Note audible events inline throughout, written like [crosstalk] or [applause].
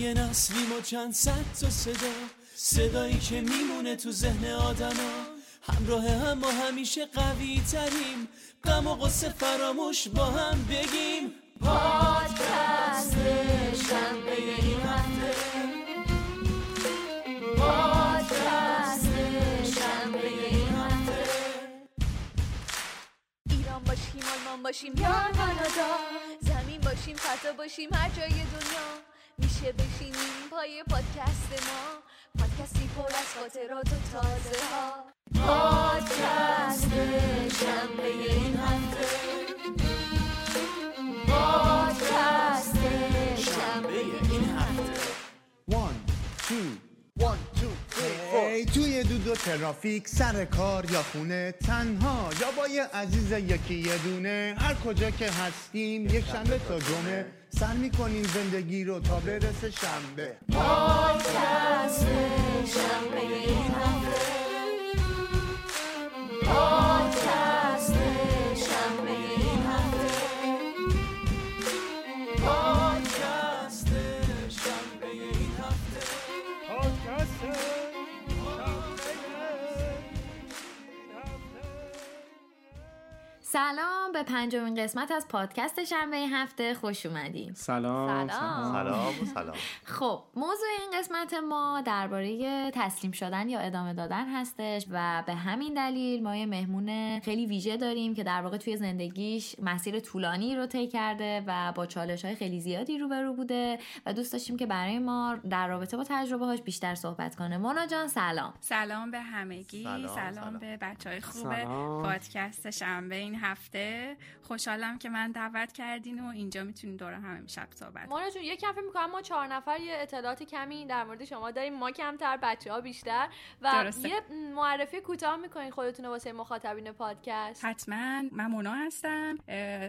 یه نسلیم و چند صد تا صدا صدایی که میمونه تو ذهن آدما. همراه هم ما همیشه قوی تریم غم و قصه فراموش با هم بگیم. پادکست شنبه این هفته. پادکست شنبه این هفته. ایران باشیم آلمان باشیم یا کانادا. زمین باشیم فضا باشیم هر جای دنیا. میشه بشینیم پای پادکست ما. پادکستی پر از خاطرات و تازه ها پادکست شنبه این هفته. پادکست شنبه این هفته. One, two, دود و ترافیک سر کار یا خونه تنها یا با یه عزیز یکی یه دونه. هر کجا که هستیم یک شنبه تا جمعه سر می‌کنیم زندگی رو تا برسه شنبه. پادکست شنبه این هفته سلام به پنجمین قسمت از پادکست شنبه این هفته. خوش اومدین سلام. سلام. سلام و سلام. خب موضوع این قسمت ما درباره تسلیم شدن یا ادامه دادن هستش و به همین دلیل ما یه مهمون خیلی ویژه داریم که در واقع توی زندگیش مسیر طولانی رو طی کرده و با چالش های خیلی زیادی روبرو بوده و دوست داشتیم که برای ما در رابطه با تجربه هاش بیشتر صحبت کنه. مونا جان سلام. سلام به همگی. سلام، سلام, سلام. به بچه های خوب. پادکست شنبه این هفته. خوشحالم که من دعوت کردین و اینجا می‌تونین دور هم امشب صحبت مونا جون یک کفه می‌کنم ما چهار نفر یه اطلاعات کمی در مورد شما داریم. ما کمتر بچه ها بیشتر. و درسته. یه معرفی کوتاه می‌کنین خودتون رو واسه مخاطبین پادکست. حتما. من مونا هستم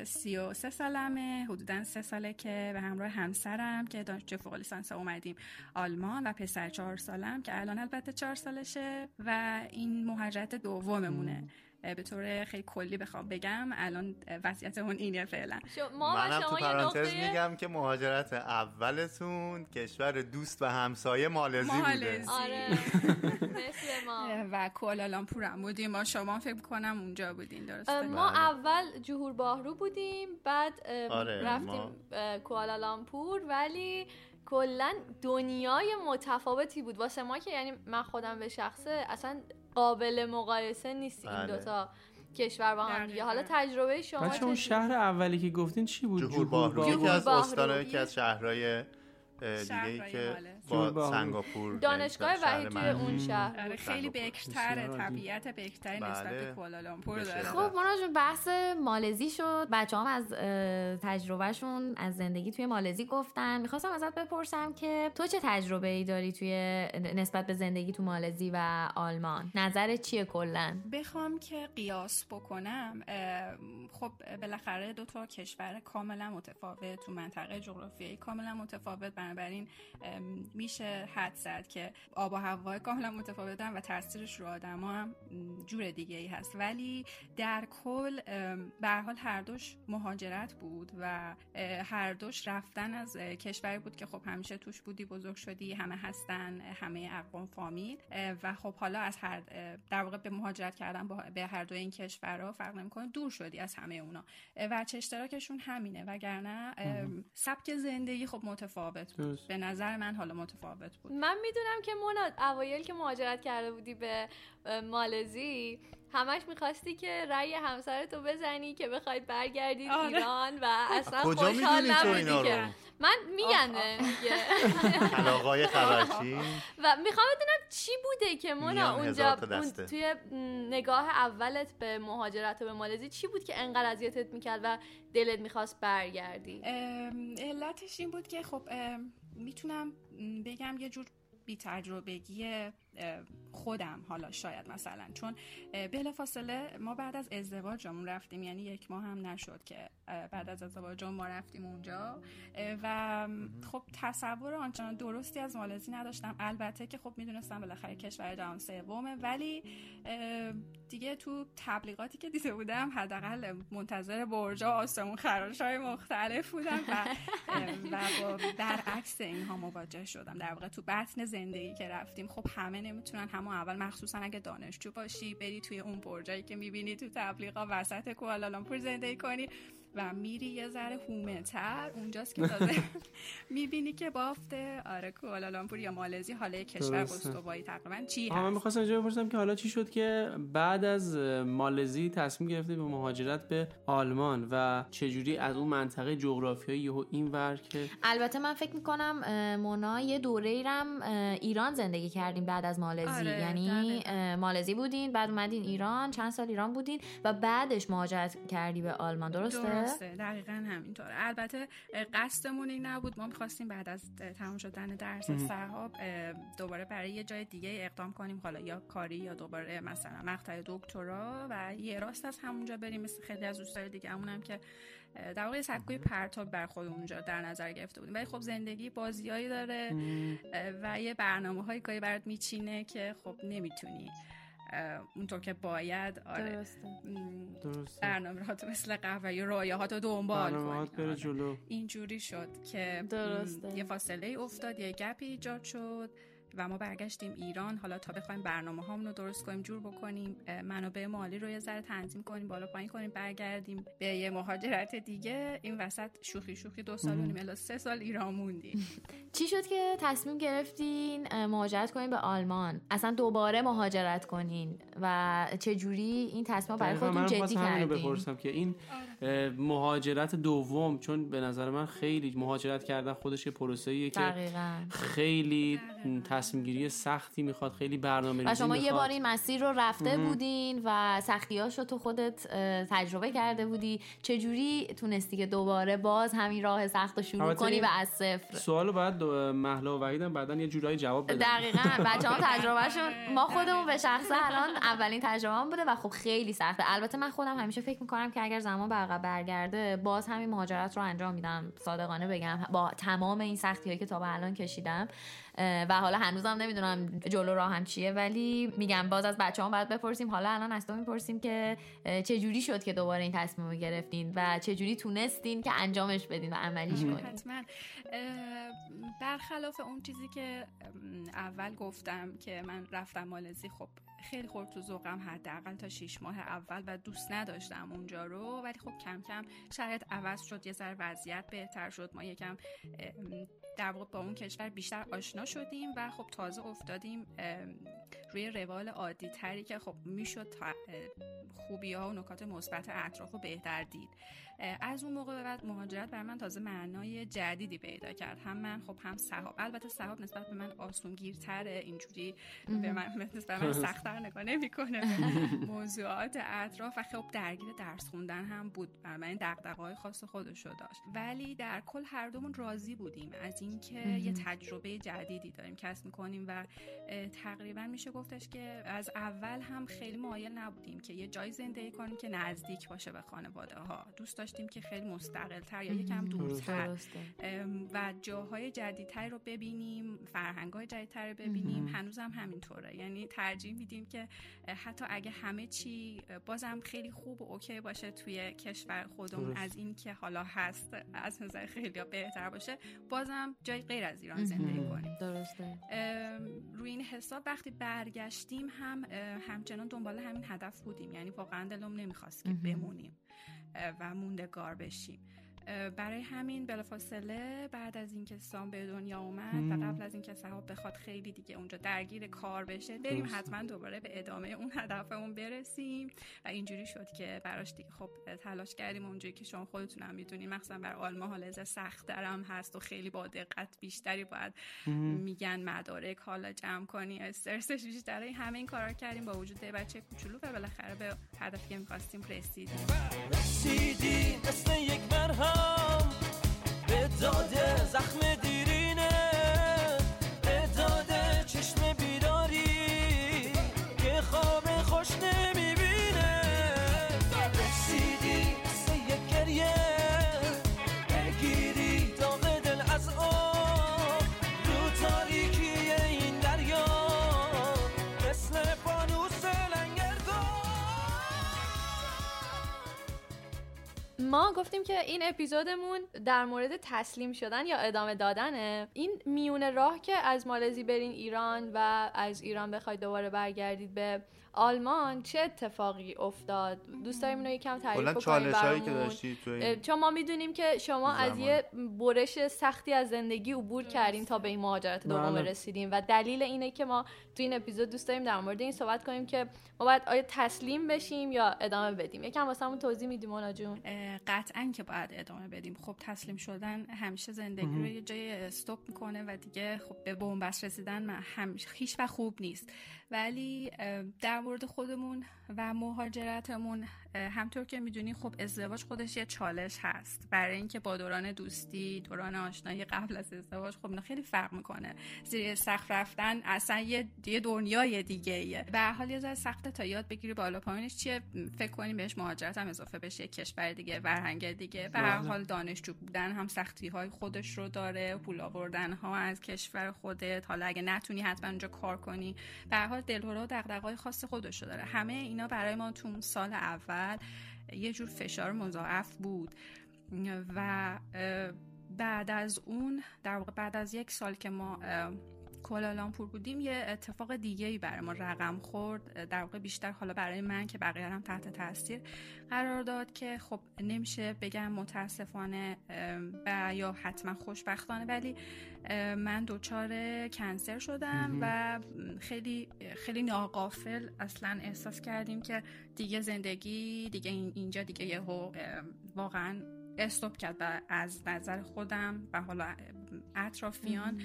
سی و سه سالمه حدودا سه ساله که به همراه همسرم که دانشجو فوق لیسانس اومدیم آلمان و پسر چهار سالم که الان البته چهار سالشه و این مهاجرت دوممونه. به طور خیلی کلی بخوام بگم. الان اه، وضعیتمون اینه فعلا. ما منم تو شما یه پرانتز نقطه میگم که مهاجرت اولتون کشور دوست و همسایه مالزی بوده. مالزی. آره. مثل ما. [laughs] و کوالالامپور هم بودیم. ما شما فکر کنم اونجا بودین. درسته؟ ما بله. اول جهور باهرو بودیم بعد آره، رفتیم ما- کوالالامپور ولی کلا دنیای متفاوتی بود. واسه ما که یعنی من خودم به شخصه اصلا قابل مقایسه نیست این بله. دوتا کشور با هم دیگه حالا دقیقاً. تجربه شما بچه اون شهر اولی که گفتین چی بود؟ جهور باهرو یکی از. استانه یکی از شهرهای دیگه که با. سنگاپور دانشگاه یعنی شهر وحید توی. اون شهر آره. خیلی. بکرتره. طبیعت بکتری بله. نسبت به کوالالامپور به داره. خب مونا جون بحث مالزی شد بچه هم از تجربهشون از زندگی توی مالزی گفتن می‌خواستم ازت بپرسم که تو چه تجربه ای داری توی نسبت به زندگی تو مالزی و آلمان نظرت چیه کلا بخوام که قیاس بکنم خب بالاخره دو تا کشور کاملا متفاوت تو منطقه جغرافیایی کاملا متفاوت بنابراین میشه حد زد که آب و هوای کاملا متفاوتن و تاثیرش رو آدما هم جور دیگه ای هست. ولی در کل به حال هر دوش مهاجرت بود و هر دوش رفتن از کشوری بود که خب همیشه توش بودی بزرگ شدی همه هستن همه اقوام فامیل و خب حالا از هر در واقع به مهاجرت کردن به هر دو این کشورها فرق نمی‌کنه. دور شدی از همه اونا. و چه اشتراکشون همینه. وگرنه سبک زندگی خب متفاوت بود. به نظر من حالا متفاوت بود. من می‌دونم که مونا اوایل که مهاجرت کرده بودی به مالزی همش می‌خواستی که رأی همسرتو بزنی که بخواید برگردید آره. ایران و اصلا کجا خوشحال نبودی که؟ من میگن میگه. [laughs] علاقای خبرچی [laughs] و می‌خوام بدونم چی بوده که مونا اونجا. توی نگاه اولت به مهاجرت و به مالزی چی بود که انقدر اذیتت می‌کرد و دلت می‌خواست برگردی؟ علتش این بود که خب می‌تونم بگم یه جور بی تجربگی خودم حالا شاید مثلا چون بلافاصله ما بعد از ازدواجمون رفتیم یعنی یک ماه هم نشد که بعد از ازدواجمون ما رفتیم اونجا. و خب تصور آنچنان درستی از مالزی نداشتم. البته که خب می‌دونستم بالاخره کشور جهان سومه ولی دیگه تو تبلیغاتی که دیده بودم حداقل منتظر برجا آسمون خراش های مختلف بودم و و با برعکس اینها مواجه شدم. در واقع تو بطن زندگی که رفتیم خب همه نمی‌تونن همون اول مخصوصا اگه دانشجو باشی بری توی اون برجایی که می‌بینی تو تبلیغا وسط کوالالامپور زندگی کنی. و میری یه ذره هومه تر اونجاست که تازه [laughs] می‌بینی که بافت آره کوالالامپور یا مالزی حالا کشور استوایی تقریبا چی هست من می‌خواستم اینجا بپرسم که حالا چی شد که بعد از مالزی تصمیم گرفته به مهاجرت به آلمان و چجوری از اون منطقه جغرافیایی و این ور که البته من فکر می‌کنم مونا یه دوره ایرم ایران زندگی کردیم بعد از مالزی. آره، یعنی مالزی بودین بعد اومدین ایران چند سال ایران بودین و بعدش مهاجرت کردی به آلمان درسته؟ درسته. دقیقا همینطوره. البته قصدمون این نبود. ما می‌خواستیم بعد از تمام شدن درس صحاب دوباره برای یه جای دیگه اقدام کنیم. حالا یا کاری یا دوباره مثلا مقطع دکترا و یه راست از همونجا بریم. مثل خیلی از دوستای دیگه همونم که در واقع سبکوی پرتاب بر خود اونجا در نظر گرفته بودیم. ولی خب زندگی بازیایی داره و یه برنامه های گاهی برات میچینه که خب نمی‌تونی اونطور که باید آره درسته. درسته برنامه ها مثل قهوه یا رایه رو دنبال کنی بره آره. جلو اینجوری شد که درسته. یه فاصله افتاد یه گپی ایجاد شد و ما برگشتیم ایران. حالا تا بخوایم برنامه هامون رو درست کنیم جور بکنیم منابع مالی رو یه ذره تنظیم کنیم بالا پایین کنیم برگردیم به یه مهاجرت دیگه. این وسط شوخی شوخی دو سال و نیم الی سه سال ایران موندیم. [laughs] چی شد که تصمیم گرفتین مهاجرت کنین به آلمان؟ اصلا دوباره مهاجرت کنین و چه جوری این تصمیم برای خودتون جدی کردین؟ بپرسم که این اه، مهاجرت دوم چون به نظر من خیلی مهاجرت کردن خودش یه پروسه‌ایه که دقیقا. خیلی تصمیم گیری سختی می‌خواد. خیلی برنامه و ریزی شما یه. بار این مسیر رو رفته بودین و سختیاش رو تو خودت تجربه کرده بودی. چجوری تونستی که دوباره باز همین راه سخت رو شروع کنی این و از صفر؟ سوالو باید دو- مهلا و وحیدم بعدا یه جورایی جواب بدن. دقیقا. [laughs] بچه ها تجربهشون ما [laughs] خودمون به شخصه الان اولین تجربه بوده و خب خیلی سخته. البته من خودم همیشه فکر می‌کنم که اگر زمان به عقب برگرده باز همین مهاجرت رو انجام میدم. صادقانه بگم با تمام این سختی هایی که تا به الان کشیدم. و حالا هنوزم نمی‌دونم جلو راهم چیه ولی میگم باز از بچه هم باید بپرسیم. حالا الان از تو می‌پرسیم که چه جوری شد که دوباره این تصمیم رو گرفتین و چه جوری تونستین که انجامش بدین و عملیش کنین؟ حتما. برخلاف اون چیزی که اول گفتم که من رفتم مالزی خب خیلی خورد تو ذوقم حداقل تا شیش ماه اول و دوست نداشتم اونجا رو ولی خب کم کم شاید عوض شد یه ذره وضعیت بهتر شد. ما یکم در واقع با اون کشور بیشتر آشنا شدیم و خب تازه افتادیم روی روال عادی تری که خب می‌شد خوبی ها و نکات مثبت اطراف رو بهتر دید. از اون موقع به بعد مهاجرت بر من تازه معنای جدیدی پیدا کرد. هم من خب هم صحاب. البته صحاب نسبت به من آسونگیرتره اینجوری به من نسبت به من سختتر نگاه نمی‌کنه. [laughs] موضوعات اطراف و خب درگیر درس خوندن هم بود. بر من دغدغه‌های خاص خودش رو داشت. ولی در کل هر دومون راضی بودیم. از اینکه یه تجربه جدیدی داریم کسب می‌کنیم و تقریبا میشه گفتش که از اول هم خیلی مایل نبودیم که یه جای زندگی کنیم که نزدیک باشه به خانواده ها دوست داشتیم که خیلی مستقل تر یا یکم دورتر. و جاهای جدیدتری رو ببینیم فرهنگ های جدیدتر رو ببینیم. هنوز هم همینطوره. یعنی ترجیح میدیم که حتی اگه همه چی بازم خیلی خوب و اوکی باشه توی کشور خودمون. از این که حالا هست از نظر خیلی بهتر باشه بازم جای غیر از ایران زندگی کنیم. درسته. روی این حساب وقتی برگشتیم هم همچنان دنبال همین هدف بودیم. یعنی واقعا دلم نمی‌خواست که بمونیم. و موندگار بشیم. برای همین بلافاصله بعد از اینکه سام به دنیا اومد و قبل از اینکه صحاب بخواد خیلی دیگه اونجا درگیر کار بشه بریم. حتما دوباره به ادامه اون هدفمون برسیم. و اینجوری شد که براش دیگه خب تلاش کردیم اونجوری که شما خودتون هم می‌دونید مخصوصا بر آلمان حالا سخت هم هست و خیلی با دقت بیشتری باید میگن مدارک حالا جمع کنی استرسش بیشتره. همه این کارا کردیم با وجود بچه کوچولو و بالاخره به هدفی که می‌خواستیم رسیدیم. رسیدی مثل یک مرهم. به داده زخم ما گفتیم که این اپیزودمون در مورد تسلیم شدن یا ادامه دادنه. این میون راه که از مالزی برین ایران و از ایران بخواید دوباره برگردید به آلمان چه اتفاقی افتاد؟ دوست داریم اینو یکم تعریف کلا بکنیم چالش هایی که برامون. داشتی این چون ما می‌دونیم که شما از زمان. یه برش سختی از زندگی عبور کردین تا به این مهاجرت دوم بله. رسیدیم و دلیل اینه که ما تو این اپیزود دوست داریم در مورد این صحبت کنیم که ما باید آیا تسلیم بشیم یا ادامه بدیم. یکم واسمون توضیح میدیم مونا جون. قطعا که باید ادامه بدیم. خب تسلیم شدن همیشه زندگی رو یه جای استوب می‌کنه و دیگه خب به بنبست رسیدن من هم هیچ و خوب نیست. ولی در مورد خودمون و مهاجرتمون همطور که می‌دونی خب ازدواج خودش یه چالش هست. برای اینکه با دوران دوستی دوران آشنایی قبل از ازدواج خب اینا خیلی فرق می‌کنه. زیر سقف رفتن اصلا یه یه دنیای دیگه ایه به حال یه ذره سخته تا یاد بگیری بالا پایینش چیه؟ فکر کنیم بهش مهاجرت هم اضافه بشه. یه کشور دیگه فرهنگ دیگه. به هر. حال دانشجو بودن هم سختی های خودش رو داره. پول آوردن ها از کشور خودت. حالا اگه نتونی حتما اونجا کار کنی. به هر حال دلهره و دغدغه‌های خاص خودش رو داره. همه اینا برای ما تو سال اول یه جور فشار مضاعف بود. و بعد از اون در واقع بعد از یک سال که ما کوالالامپور بودیم یه اتفاق دیگه ای برای ما رقم خورد. در واقع بیشتر حالا برای من که بقیه هم تحت تاثیر قرار داد که خب نمیشه بگم متاسفانه و یا حتما خوشبختانه ولی من دچار کنسر شدم و خیلی خیلی ناقافل اصلا احساس کردیم که دیگه زندگی دیگه این- اینجا دیگه یهو واقعا استوب کرد و از نظر خودم و حالا اطرافیان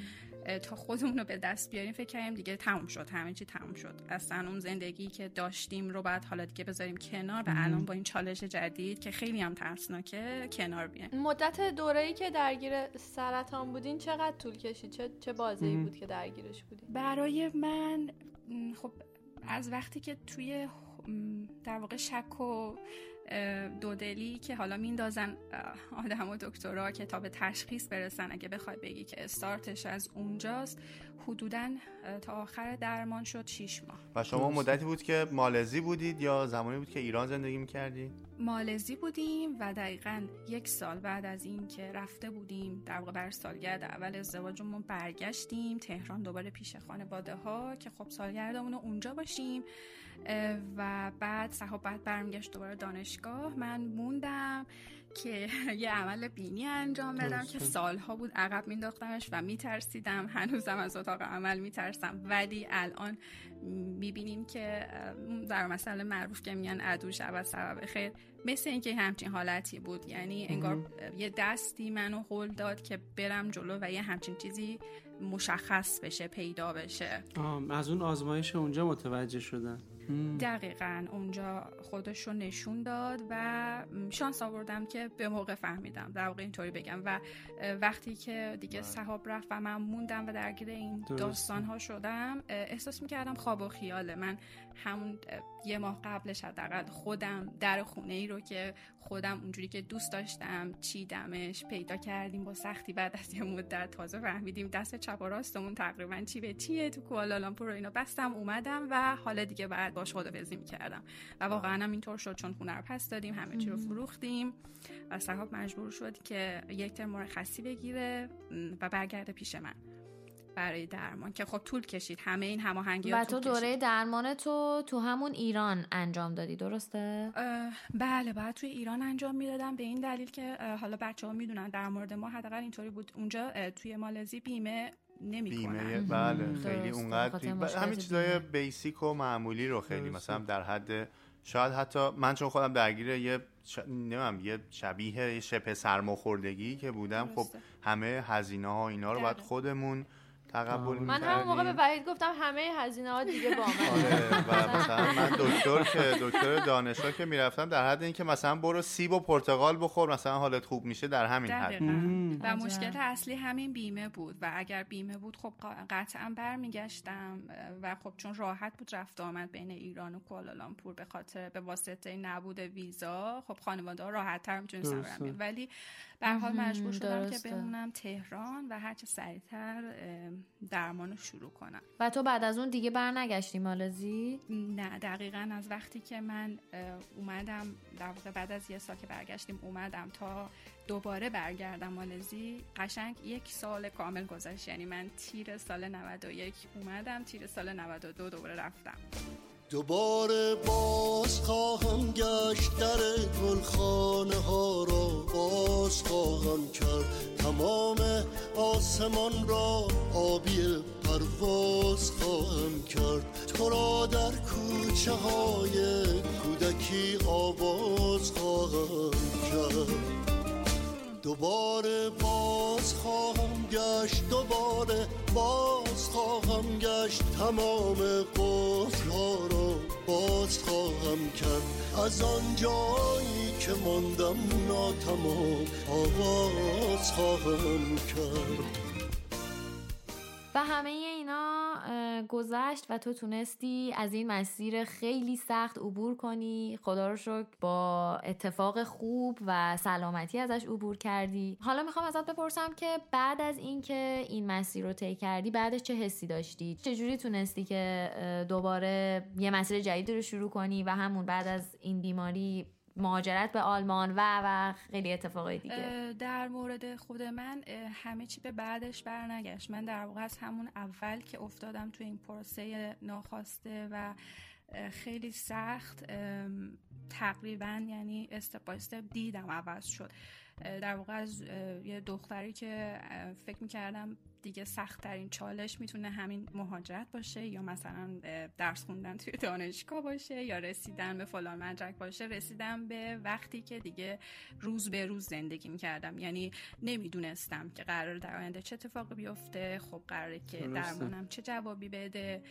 تا خودمون رو به دست بیاریم فکر کردیم دیگه تموم شد همه چی تموم شد. اصلا اون زندگی که داشتیم رو بعد حالا دیگه بذاریم کنار و الان با این چالش جدید که خیلی هم ترسناکه کنار بیایم. مدت دوره‌ای که درگیر سرطان بودین چقدر طول کشید؟ چه چه بازی بود که درگیرش بودین؟ برای من خب از وقتی که توی در واقع شک و دودلی که حالا میندازن آدم و تا به تشخیص برسن. اگه بخوای بگی که استارتش از اونجاست حدودا تا آخر درمان شد 6 ماه. و شما مدتی بود که مالزی بودید یا زمانی بود که ایران زندگی می‌کردید مالزی بودیم و دقیقا یک سال بعد از این که رفته بودیم در واقع بر سالگرد اول ازدواجمون برگشتیم. تهران دوباره پیش خانواده ها که خب سالگردمون رو اونجا باشیم. و بعد صحاب بعد برمیگشت دوباره دانشگاه. من موندم که [laughs] یه عمل بینی انجام بدم. که سالها بود عقب مینداختمش و میترسیدم. [laughs] هنوزم از اتاق عمل میترسم. ولی الان می‌بینیم که در مسئله معروف که میگن عدو شود سبب خیر. مثل اینکه همچین حالتی بود. یعنی انگار یه دستی منو هل داد که برم جلو و یه همچین چیزی مشخص بشه پیدا بشه. آه، از اون آزمایش اونجا متوجه شدن. دقیقا اونجا خودش رو نشون داد و شانس آوردم که به موقع فهمیدم. در واقع اینطوری بگم. و وقتی که دیگه صحاب رفت و من موندم و درگیر این. داستان ها شدم احساس می‌کردم خواب و خیاله. من همون یه ماه قبلش حداقل خودم در خونه ای رو که خودم اونجوری که دوست داشتم چیدمش پیدا کردیم با سختی بعد از یه مدت تازه فهمیدیم دست چپ و راستمون تقریبا چی به چیه تو کوالالامپور و اینا. بستم اومدم و حالا دیگه بعد باش خدافظی می‌کردم. و واقعا هم اینطور شد چون خونه رو پس دادیم همه چی رو فروختیم و صاحب مجبور شد که یک ترم مرخصی بگیره و برگرده پیش من. برای درمان که خب طول کشید همه این هماهنگی و تو دوره درمان تو تو همون ایران انجام دادی درسته؟ بله باید توی ایران انجام می‌دادم به این دلیل که حالا بچه ها می‌دونن در مورد ما حداقل اینطوری بود اونجا توی مالزی بیمه نمی بیمه کنن. بله خیلی اونقدر مشکلات همین چیزای. بیسیک و معمولی رو خیلی درسته. مثلا در حد شاید حتی من چون خودم درگیر یه ش... نمیم یه شبیه یه شبه سرماخوردگی که بودم خب درسته. همه هزینه ها اینا رو باید دقیقا. خودمون تقبل من همون موقع به. وحید گفتم همه هزینه ها دیگه با من آره و مثلا من دکتر که دکتر دانشگاه که می‌رفتم در حد اینکه مثلا برو سیب و پرتقال بخور مثلا حالت خوب میشه در همین حد. و. مشکل اصلی همین بیمه بود و اگر بیمه بود خب قطعا برمیگشتم و خب چون راحت بود رفت و آمد بین ایران و کوالالامپور به خاطر به واسطه نبود ویزا خب خانواده ها راحت تر می‌تونستن. ولی به حال مجبور شدم که درسته. بمونم تهران و هرچه سریعتر درمان رو شروع کنم. و تو بعد از اون دیگه برنگشتی مالزی نه دقیقا از وقتی که من اومدم در واقع بعد از یه سال که برگشتیم اومدم تا دوباره برگردم مالزی قشنگ یک سال کامل گذشت. یعنی من تیر سال 91 اومدم تیر سال 92 دوباره رفتم. دوباره باز خواهم گشت در گلخانه ها را. باز خواهم کرد تمام آسمان را. آبی پرواز خواهم کرد. تو را در کوچه های کودکی آواز خواهم کرد. دوباره باز خواهم گشت دوباره باز خواهم گشت. تمام قفل ها را باز خواهم کرد. از آن جایی که ماندم ناتمام آواز خواهم کرد. و همه اینا گذشت و تو تونستی از این مسیر خیلی سخت عبور کنی. خدا رو شکر با اتفاق خوب و سلامتی ازش عبور کردی. حالا می‌خوام ازت بپرسم که بعد از اینکه این مسیر رو طی کردی بعدش چه حسی داشتی؟ چجوری تونستی که دوباره یه مسیر جدید رو شروع کنی و همون بعد از این بیماری مهاجرت به آلمان و و خیلی اتفاقای دیگه. در مورد خود من همه چی به بعدش برنگشت. من در واقع از همون اول که افتادم تو این پروسه ناخواسته و خیلی سخت تقریبا یعنی استپ استپ دیدم عوض شد. در واقع از یه دختری که فکر می‌کردم دیگه سختترین چالش می‌تونه همین مهاجرت باشه یا مثلا درس خوندن توی دانشگاه باشه یا رسیدن به فلان مدرک باشه. رسیدم به وقتی که دیگه روز به روز زندگی می‌کردم. یعنی نمی‌دونستم که قرار در آینده چه اتفاقی بیفته. خب قراره که درمانم چه جوابی بده.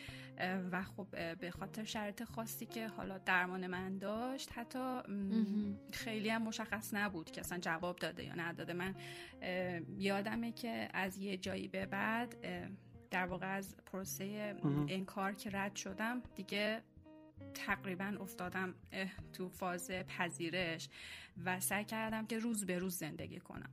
و خب به خاطر شرط خاصی که حالا درمان من داشت حتی خیلی هم مشخص نبود که اصلا جواب داده یا نداده. من یادمه که از یه جایی به بعد در واقع از پروسه انکار که رد شدم دیگه تقریبا افتادم تو فاز پذیرش. و سعی کردم که روز به روز زندگی کنم.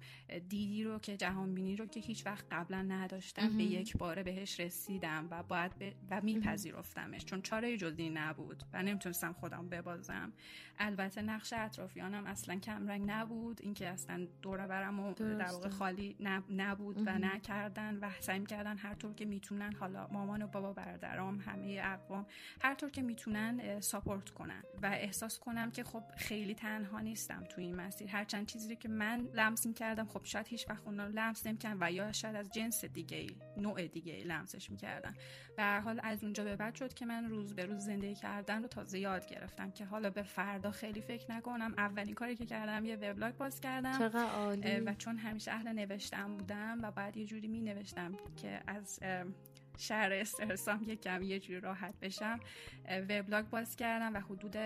دیدی رو که جهان بینی رو که هیچ وقت قبلا نداشتم به یک باره بهش رسیدم و باید و میپذیرفتمش. چون چاره جزی نبود و نمی‌تونستم خودم ببازم. البته نقش اطرافیانم اصلا کمرنگ نبود. اینکه اصلا دور برم و در واقع خالی نبود و نکردن و سعی کردن هر طور که می‌تونن حالا مامان و بابا برادرام همه اقوام هر طور که می‌تونن ساپورت کنن. و احساس کنم که خب خیلی تنها نیستم تو این مسیر. هرچند چیزی که من لمس کردم خب شاید هیچ وقت اونا لمس نمی‌کردن و یا شاید از جنس دیگه نوع دیگه ای لمسش می‌کردن. به هر حال از اونجا به بعد شد که من روز به روز زندگی کردن رو تازه یاد گرفتم که حالا به فردا خیلی فکر نکنم. اولین کاری که کردم یه وبلاگ باز کردم. و چون همیشه اهل نوشتم بودم و بعد یه جوری می نوشتم که از شهر استرسام یک کم یه جوری راحت بشم. وبلاگ باز کردم و حدود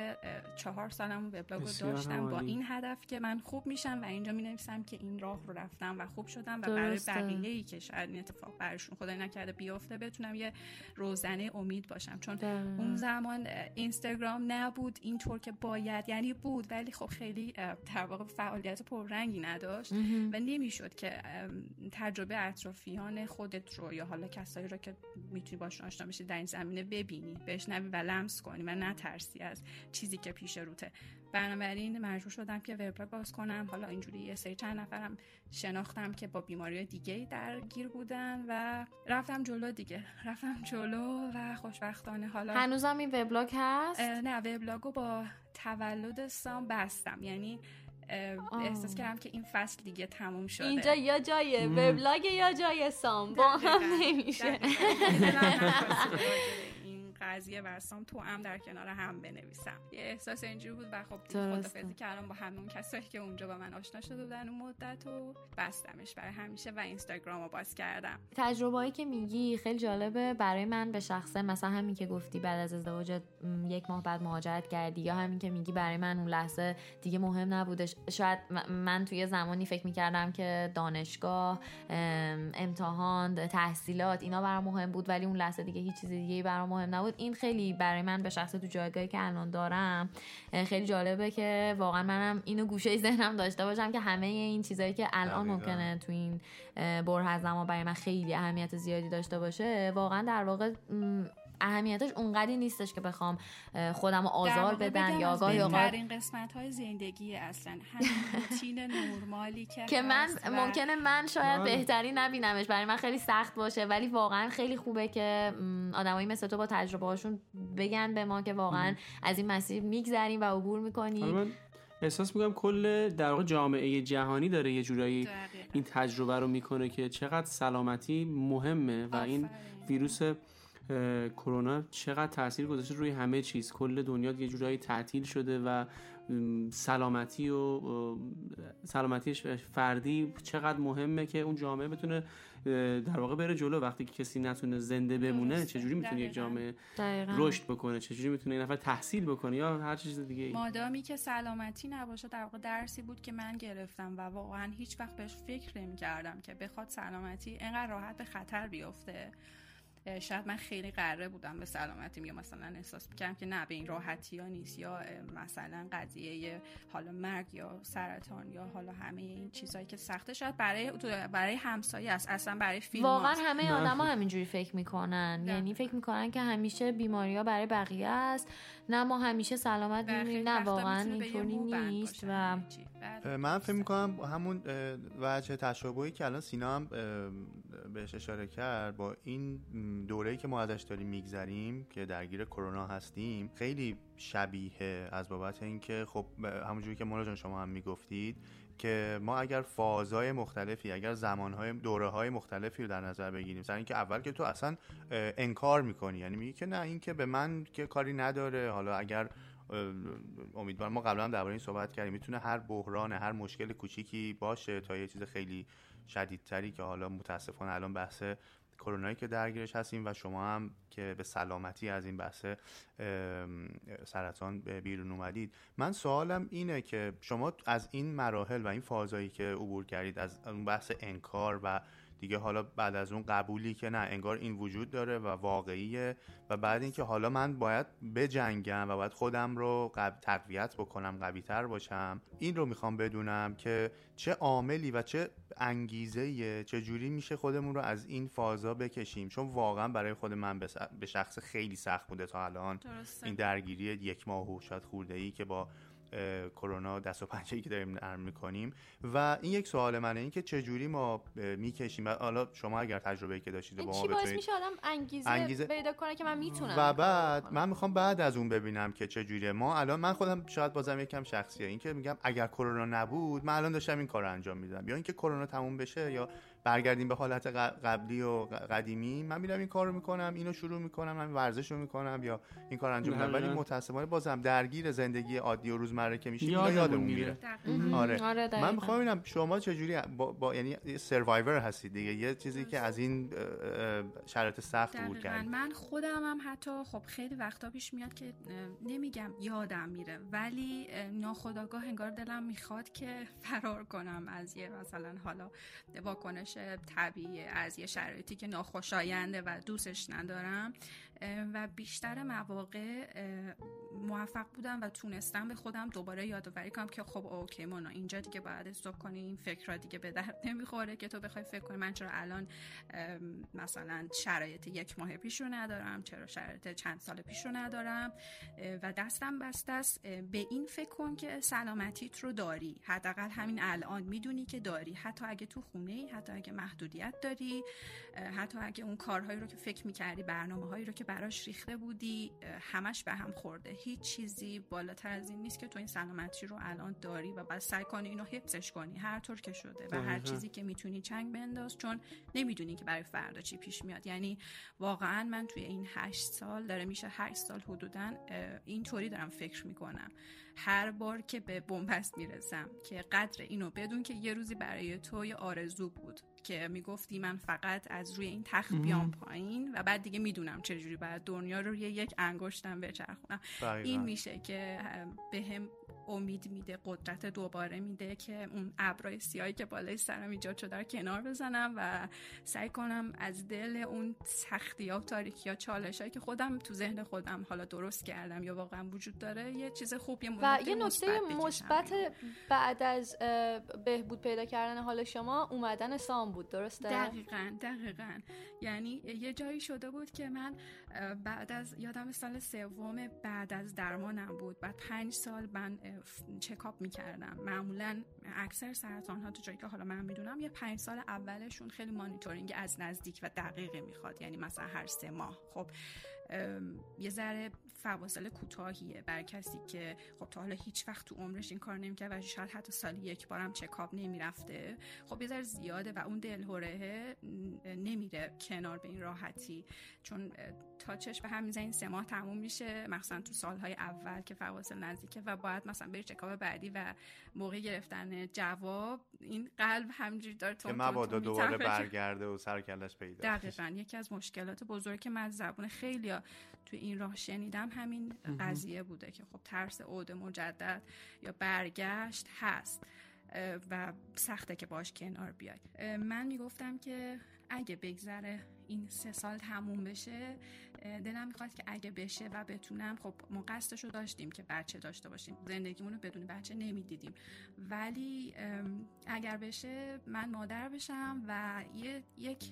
چهار سالم وبلاگ رو داشتم با این هدف که من خوب میشم و اینجا می نویسم که این راه رو رفتم و خوب شدم و برای بقیه ای که شاید این اتفاق برشون خدای نکرده بیفته بتونم یه روزنه امید باشم. چون اون زمان اینستاگرام نبود اینطور که باید یعنی بود ولی خب خیلی در واقع فعالیت پررنگی نداشت و نمی‌شد که تجربه اطرافیان خودت رو یا حالا کسایی رو که می‌تونی باشون آشنا بشی در این زمینه ببینی بشنوی و لمس کنی و نترسی از چیزی که پیش روته. بنابراین مجبور شدم که وبلاگ باز کنم. حالا اینجوری یه سری چند نفرم شناختم که با بیماری دیگه درگیر بودن و رفتم جلو دیگه. رفتم جلو و خوشبختانه حالا هنوزم این وبلاگ هست؟ نه وبلاگو با تولد سام بستم. یعنی احساس کردم که این فصل دیگه تموم شده. اینجا یا جای وبلاگ یا جای سام؟ با هم نمیشه. [laughs] قضیه و تو هم در کنار هم بنویسم. یه احساس اینجوری بود و خب خدافزی کردم با همون کسایی که اونجا با من آشنا شده بودن اون مدت و بستمش برای همیشه و اینستاگرام رو باز کردم. تجربه‌ای که میگی خیلی جالبه. برای من به شخصه مثلا همین که گفتی بعد از ازدواج یک ماه بعد مهاجرت کردی یا همین که میگی برای من اون لحظه دیگه مهم نبودش شاید من توی زمانی فکر می‌کردم که دانشگاه امتحان تحصیلات اینا برام مهم بود ولی اون لحظه دیگه هیچ چیز دیگه برام مهم نبود. این خیلی برای من به شخص تو جایگاهی که الان دارم خیلی جالبه که واقعا منم اینو گوشه ذهنم داشته باشم که همه این چیزایی که الان. ممکنه تو این بره زمان برای من خیلی اهمیت زیادی داشته باشه واقعا در واقع اهمیتش اونقدی نیستش که بخوام خودم آزار بگم یا از گاهی اوقات بهترین قسمت های زندگی اصلا همین روتین نرمالی که که من ممکنه من شاید آره. بهتری نبینمش برای من خیلی سخت باشه ولی واقعا خیلی خوبه که آدمایی مثل تو با تجربه هاشون بگن به ما که واقعا از این مسیر میگذریم و عبور می‌کنیم احساس می‌کنم کل در واقع جامعه جهانی داره یه جورایی. این تجربه رو می‌کنه که چقدر سلامتی مهمه و این. ویروس کرونا چقدر تاثیر گذاشته روی همه چیز کل دنیا یه جورایی تعطیل شده و سلامتی و سلامتی فردی چقدر مهمه که اون جامعه بتونه در واقع بره جلو وقتی که کسی نتونه زنده بمونه درسته. چجوری می‌تونه یک. جامعه. رشد بکنه چجوری می‌تونه این نفر تحصیل بکنه یا هر چیز دیگه ای مادامی که سلامتی نباشه در واقع درسی بود که من گرفتم و واقعا هیچ وقت بهش فکر نمی کردم که بخواد سلامتی اینقدر راحت به خطر بیفته شاید من خیلی قره بودم به سلامتیم یا مثلا احساس می‌کردم که نه به این راحتی ها نیست یا مثلا قضیه حالا مرگ یا سرطان یا حالا همه این چیزهایی که سخته. شاید برای برای همسایه است. اصلا برای فیلم واقعا. همه آدما همینجوری فکر می‌کنن. یعنی فکر می‌کنن که همیشه بیماری ها برای بقیه است. نه ما همیشه سلامت میمونیم نه واقعا اینطوری نیست و. بله. من فکر می‌کنم همون وجه تشابهی که الان سینا هم بهش اشاره کرد با این دوره‌ای که ما ازش داریم میگذریم که درگیر کرونا هستیم خیلی شبیه از بابت اینکه خب همونجوری که مولا شما هم می‌گفتید که ما اگر فازهای مختلفی اگر زمانهای دوره های مختلفی رو در نظر بگیریم سر اینکه اول که تو اصلا انکار می‌کنی. یعنی میگی که نه این که به من که کاری نداره. حالا اگر امیدوارم ما قبلا هم درباره این صحبت کردیم. می‌تونه هر بحران هر مشکل کوچیکی باشه تا یه چیز خیلی شدیدتری که حالا متاسفانه الان بحث کرونایی که درگیرش هستیم و شما هم که به سلامتی از این بحث سرطان بیرون اومدید. من سوالم اینه که شما از این مراحل و این فازایی که عبور کردید از اون بحث انکار و دیگه حالا بعد از اون قبولی که نه انگار این وجود داره و واقعیه و بعد اینکه حالا من باید بجنگم و باید خودم رو قو... تقویت بکنم قوی تر باشم این رو می‌خوام بدونم که چه عاملی و چه انگیزه چه جوری میشه خودمون رو از این فازا بکشیم چون واقعا برای خود من به س- به شخص خیلی سخت بوده تا الان درسته. این درگیری یک ماه و شاید خورده ای که با کرونا دست و پنجه که داریم نرم می‌کنیم. و این یک سوال منه این که چجوری ما می‌کشیم؟ و حالا شما اگر تجربه که داشتید با ما چی باعث بتونید میشه آدم انگیزه, انگیزه- پیدا کنه که من می‌تونم و بعد من می‌خوام بعد از اون ببینم که چجوریه. ما الان من خودم شاید بازم یکم شخصیه. این که میگم اگر کرونا نبود من الان داشتم این کار رو انجام میدم یا اینکه کرونا تموم بشه یا برگردیم به حالت قبلی و قدیمی من میرم این کار رو می‌کنم اینو شروع می‌کنم من ورزش رو می‌کنم یا این کار انجام میدم ولی. متاسفانه بازم درگیر زندگی عادی و روزمره که میشیم اینا یادمون یادمون میره. میره دقیقاً. آره آره دقیقاً. من می‌خوام ببینم شما چجوری با, با یعنی سروایور هستید دیگه یه چیزی که از این شرایط سخت عبور. کردید من خودم هم حتی خب خیلی وقتا پیش میاد که نمیگم یادم میره ولی اه، ناخودآگاه انگار دلم می‌خواد که [laughs] فرار کنم از یه مثلا حالا واکنش طبیعی از یه شرایطی که ناخوشاینده و دوستش ندارم و بیشتر مواقع موفق بودم و تونستم به خودم دوباره یادآوری کنم که خب اوکی مونا اینجا دیگه باید استوب کنی این فکرها دیگه به درد نمی‌خوره که تو بخوای فکر کنی من چرا الان مثلا شرایط یک ماه پیش رو ندارم چرا شرایط چند سال پیش رو ندارم و دستم بسته است به این فکر کن که سلامتیت رو داری. حداقل همین الان می‌دونی که داری. حتی اگه تو خونه ای حتی اگه محدودیت داری حتی اگه اون کارهایی رو که فکر می‌کردی برنامه هایی رو که براش ریخته بودی همش به هم خورده. هیچ چیزی بالاتر از این نیست که تو این سلامتی رو الان داری و باید سعی کنی اینو حفظش کنی هر طور که شده و هر. چیزی که می‌تونی چنگ بنداز چون نمی‌دونی که برای فردا چی پیش میاد. یعنی واقعا من توی این هشت سال داره میشه هشت سال حدودا اینطوری دارم فکر می‌کنم. هر بار که به بنبست می‌رسم که قدر اینو بدون که یه روزی برای تو یه آرزو بود. که می‌گفتی من فقط از روی این تخت بیام پایین و بعد دیگه می‌دونم چجوری باید دنیا رو روی یک انگشتم بچرخونم. این میشه که به هم امید میده قدرت دوباره میده که اون ابرای سیاهی که بالای سرم ایجاد شده رو کنار بزنم و سعی کنم از دل اون سختی ها و تاریکی ها چالش هایی که خودم تو ذهن خودم حالا درست کردم یا واقعا وجود داره یه چیز خوب یه و یه نکته مثبت. بعد از بهبود پیدا کردن حال شما اومدن سام بود درسته؟ دقیقا دقیقا یعنی یه جایی شده بود که من بعد از یادم سال سوم بعد از درمانم بود بعد پنج سال من چکاپ می‌کردم. معمولا اکثر سرطان ها تو جایی که حالا من می‌دونم یه پنج سال اولشون خیلی مانیتورینگ از نزدیک و دقیقه می‌خواد. یعنی مثلا هر سه ماه. خب یه ذره فواصل کوتاهیه بر کسی که خب تا حالا هیچ وقت تو عمرش این کار نمی‌کرد و شاید حتی سالی یک بارم چکاپ نمی‌رفته. خب یه ذره زیاده و اون دلهوره نمیره کنار به این راحتی. چون اه، تاچش به هم می‌زنین سه ماه تموم میشه مخصوصا تو سالهای اول که فواصل نزدیکه و باید مثلا بری چکاپ بعدی و موقع گرفتن جواب این قلب همجوری داره تون تون مبادا دوباره. برگرده و سرکلش پیدا دقیقا. یکی از مشکلات بزرگی که من زبون خیلی تو این راه شنیدم همین قضیه بوده که خب ترس عود مجدد یا برگشت هست و سخته که باش کنار بیای. من می‌گفتم که اگه بگذره این سه سال تموم بشه دلم می‌خواد که اگه بشه و بتونم خب ما قصدش رو داشتیم که بچه داشته باشیم. زندگیمون رو بدون بچه نمی‌دیدیم. ولی اگر بشه من مادر بشم و یه یک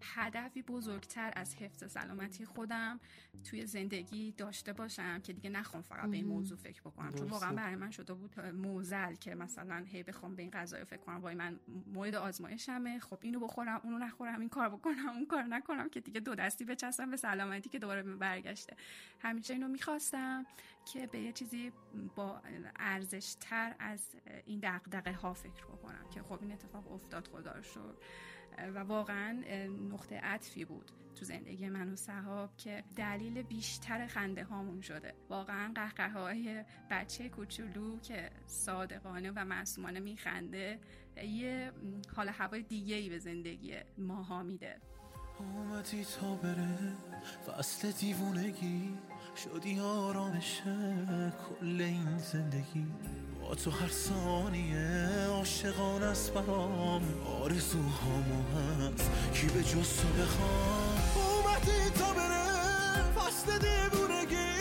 هدفی بزرگتر از حفظ سلامتی خودم توی زندگی داشته باشم که دیگه نخوام فقط به این موضوع فکر بکنم. چون درسته. واقعا برای من شده بود موزل که مثلا هی بخوام به این قضایی فکر کنم وای من مورد آزمایشمه خب اینو بخورم اونو نخورم این کار بکنم اون کار نکنم که دیگه دو دستی بچستم به سلامتی که دوباره برگشته. همیشه اینو می‌خواستم که به یه چیزی با ارزش تر از این دقدقه ها فکر بکنم که خب این اتفاق افتاد خدا رو شکر. و واقعا نقطه عطفی بود تو زندگی من و صحاب که دلیل بیشتر خنده هامون شده. واقعا قهقه های بچه کوچولو که صادقانه و معصومانه میخنده یه حال هوای دیگه ای به زندگی ماها میده. اومدی تا بره فصل دیوونگی شدی آرامشه کل این زندگی. تو هر ثانیه عاشقان است برام. آرزوهامو هست کی به جز تو بخوام. اومدی تا بره فصل دیوونگی.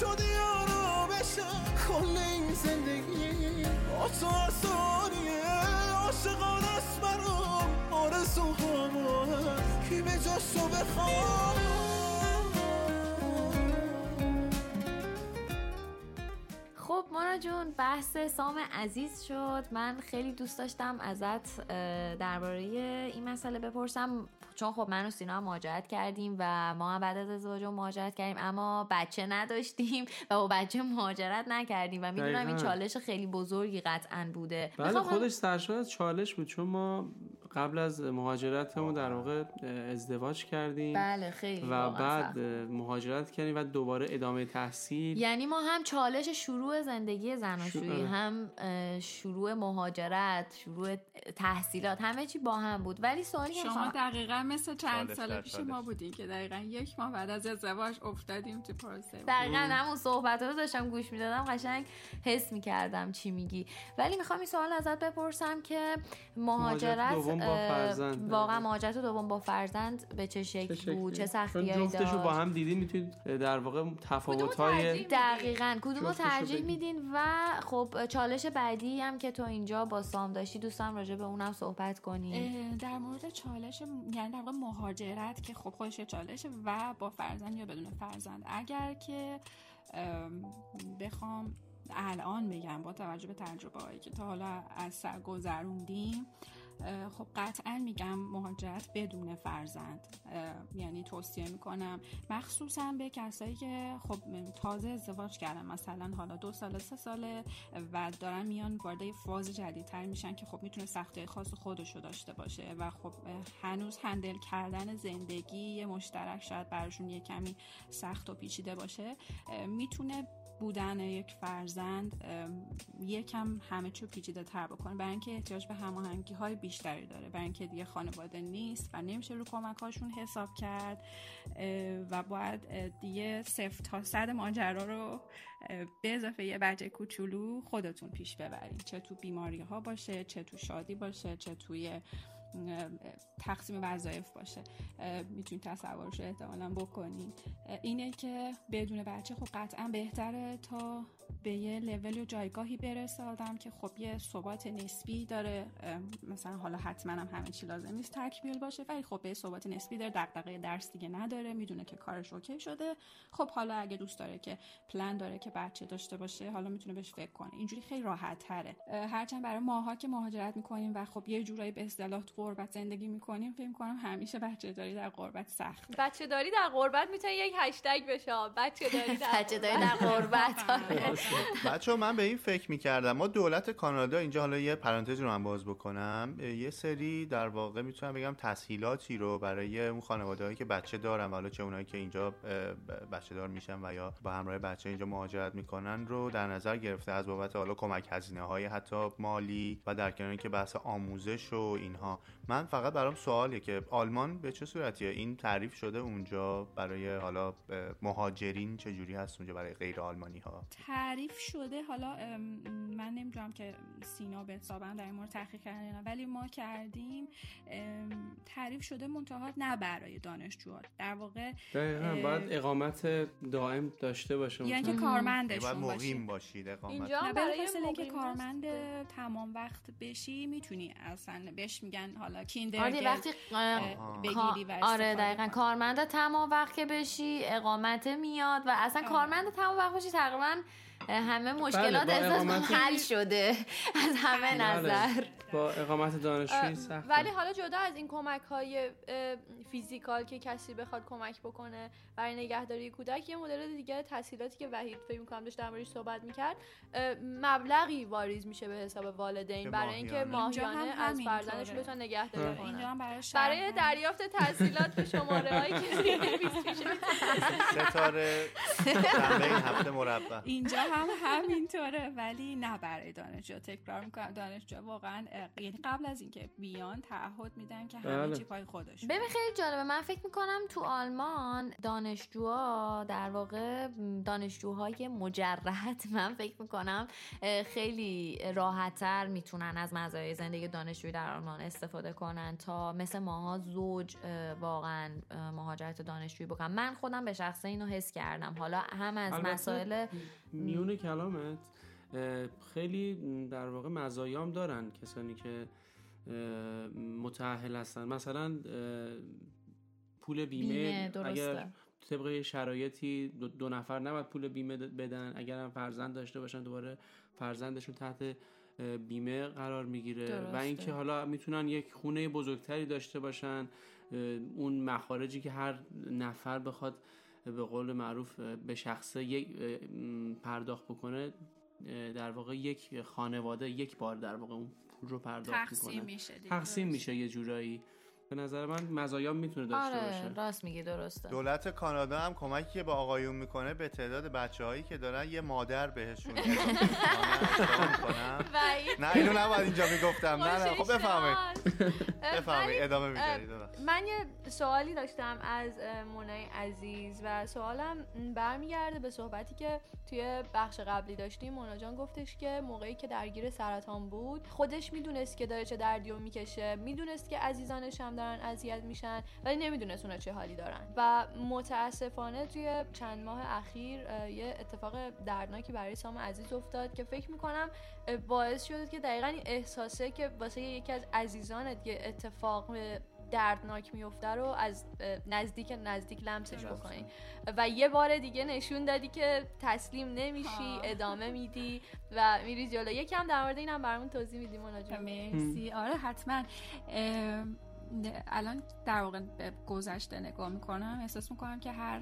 شدی آرامشه کل این زندگی. با تو هر ثانیه عاشقان است برام. آرزوهامو هست کی به جز تو بخوام. خب مانا جون بحث سام عزیز شد. من خیلی دوست داشتم ازت درباره این مسئله بپرسم. چون خب من و سینا هم مهاجرت کردیم و ما هم بعد از ازدواج مهاجرت کردیم اما بچه نداشتیم و با بچه مهاجرت نکردیم و می‌دونم این. چالش خیلی بزرگی قطعا بوده. بله خودش سرشار از چالش بود. چون ما قبل از مهاجرتمون در واقع ازدواج کردیم. بله خیلی و واقعاً بعد سخت. مهاجرت کردیم و دوباره ادامه تحصیل. یعنی ما هم چالش شروع زندگی زناشویی شروع- هم شروع مهاجرت شروع تحصیلات همه چی با هم بود. ولی سوالی شما می‌خوام- دقیقا مثل چند سال پیش. ما بودین که دقیقا یک ماه بعد از ازدواج افتادیم تو پروسه. دقیقا همون صحبت رو داشتم گوش می‌دادم قشنگ حس می‌کردم چی میگی. ولی می‌خوام این سوال ازت بپرسم که مهاجرت واقعا مهاجرت دوم با فرزند به چه شکل بود؟ چه چون سختیایی جفتشو با داشت هم دیدین می‌تونید در واقع تفاوت ترجیح های می‌دی؟ دقیقا کدوم رو ترجیح. میدین؟ و خب چالش بعدی هم که تو اینجا با سام داشتی دوستم راجع به اونم صحبت کنی. اه، در مورد چالش یعنی در واقع مهاجرت که خب خودش یه چالشه و با فرزند یا بدون فرزند. اگر که ام، بخوام الان بگم با توجه به تجربه هایی که تا حالا از سر گذروندیم خب قطعا میگم مهاجرت بدون فرزند یعنی توصیه می‌کنم. مخصوصا به کسایی که خب تازه ازدواج کردن مثلا حالا دو ساله سه ساله و دارن میان وارد فاز جدیدتر میشن که خب می‌تونه سختی خاص خودشو داشته باشه و خب هنوز هندل کردن زندگی مشترک شاید براشون یه کمی سخت و پیچیده باشه می‌تونه بودن یک فرزند یکم همه چو پیچیده تر بکنه. برای اینکه احتیاج به هماهنگی های بیشتری داره. برای اینکه دیگه خانواده نیست و نمیشه رو کمک هاشون حساب کرد و باید دیگه صفر تا صد ماجرا رو به اضافه یه بچه کوچولو خودتون پیش ببرین چه تو بیماری ها باشه چه تو شادی باشه چه توی تقسیم وظایف باشه. می‌تونید تصورش احتمالا بکنید اینه که بدون بچه خب قطعا بهتره تا به یه لول و جایگاهی برسه آدم که خب یه ثبات نسبی داره. مثلا حالا حتما هم همه چی لازم نیست تکمیل باشه ولی خب به ثبات نسبی داره دغدغه درس دیگه نداره می‌دونه که کارش اوکی شده. خب حالا اگه دوست داره که پلن داره که بچه داشته باشه حالا می‌تونه بهش فکر کنه. اینجوری خیلی راحت تره. هرچند برای ماها که مهاجرت می‌کنیم و خب یه جورایی به اصطلاح تو غربت زندگی می‌کنیم فکر کنم همیشه بچه داری در غربت سخت بچه داری در غربت می‌تونه یک هشتگ بشه بچه داری در [laughs] بچه داری در غربت. [laughs] بچه من به این فکر می‌کردم. ما دولت کانادا اینجا حالا یه پرانتز رو من باز بکنم. یه سری در واقع می‌تونم بگم تسهیلاتی رو برای اون خانواده هایی که بچه دارن حالا چه اونایی که اینجا بچه دار میشن و یا با همراه بچه اینجا مهاجرت می‌کنن رو در نظر گرفته. از بابت حالا کمک هزینه های حتی مالی و در کنار که بحث آموزش و اینها. من فقط برام سوالیه که آلمان به چه صورتیه؟ این تعریف شده اونجا برای حالا مهاجرین چه جوری هست اونجا برای غیر آلمانی ها تعریف شده حالا من نمی‌دونم که سینا به حسابم در این مورد تحقیق کردن ولی ما کردیم تعریف شده منتها نه برای دانشجوها. در واقع باید اقامت دائم داشته باشه یعنی که کارمندشون باید مقیم باشید اقامت اینجا برای اینکه کارمند تمام وقت بشی می‌تونی اصلا بهش میگن حالا کیندر آره وقتی بگیری و آره دقیقا کارمند تمام وقت که بشی اقامت میاد و اصلا کارمند تمام وقت بشی تقریبا همه مشکلات بله احساس حل شده. [laughs] از همه نظر. با اقامت دانشجویی سخت ولی حالا جدا از این کمک های فیزیکال که کسی بخواد کمک بکنه برای نگهداری کودک یه مدل دیگه تسهیلاتی که وحید فکر می‌کنم داشت در صحبت می‌کرد مبلغی واریز میشه به حساب والدین برای اینکه ماهیانه. از فرزندشون بتونن نگهداری کنن. برای دریافت تحصیلات به شماره هایی [laughs] که ستاره هفته مربع. اینجا هم همینطوره ولی نه برای دانشجو. تکرار می‌کنم دانشجو واقعا یعنی قبل از اینکه بیان تعهد میدن که همه بله. چی پای خودش ببین خیلی جالبه. من فکر می‌کنم تو آلمان دانشجوها در واقع دانشجوهای مجرد [laughs] من فکر می‌کنم خیلی راحتتر می‌تونن از مزایای زندگی دانشجویی در آلمان استفاده کنن تا مثل ماها زوج واقعا مهاجرت دانشجویی بکنن. من خودم به شخصه اینو حس کردم. حالا هم از مسائل میون کلامت خیلی در واقع مزایام دارن کسانی که متأهل هستن مثلا پول بیمه, بیمه، درسته. اگر طبق شرایطی دو, دو نفر نباید پول بیمه بدن اگر هم فرزند داشته باشن دوباره فرزندشون تحت بیمه قرار می‌گیره و. اینکه حالا می‌تونن یک خونه بزرگتری داشته باشن اون مخارجی که هر نفر بخواد به قول معروف به شخصه یک پرداخت بکنه در واقع یک خانواده یک بار در واقع اون پول رو پرداخت تقسیم می‌کنه. میشه دیگه. تقسیم میشه یه جورایی. به نظر من مزایا می‌تونه داشته آره باشه. راست میگی درسته. دولت کانادا هم کمکی که به آقایون می‌کنه به تعداد بچه هایی که دارن یه مادر بهشون [laughs] نه اینو نباید اینجا می‌گفتم. نه نه خب بفهمید. بفهمید ادامه میدارید من یه سوالی داشتم از مونای عزیز و سوالم برمیگرده به صحبتی که توی بخش قبلی داشتیم. مونا جان گفتش که موقعی که درگیر سرطان بود خودش می‌دونست که داره چه دردی رو می‌کشه. می‌دونست که عزیزانش هم دارن اذیت میشن ولی نمی‌دونست اونا چه حالی دارن. و متاسفانه توی چند ماه اخیر یه اتفاق دردناکی برای سام عزیز افتاد که فکر می‌کنم باعث شده که دقیقا این احساسه که واسه یکی از عزیزانت یه اتفاق دردناک میفته رو از نزدیک نزدیک لمسش بکنی. و یه بار دیگه نشون دادی که تسلیم نمیشی. ادامه میدی و میری جلو. یکم در مورد اینم برامون توضیح میدی مونا جان مرسی. آره حتما. الان در واقع به گذشته نگاه می‌کنم احساس می‌کنم که هر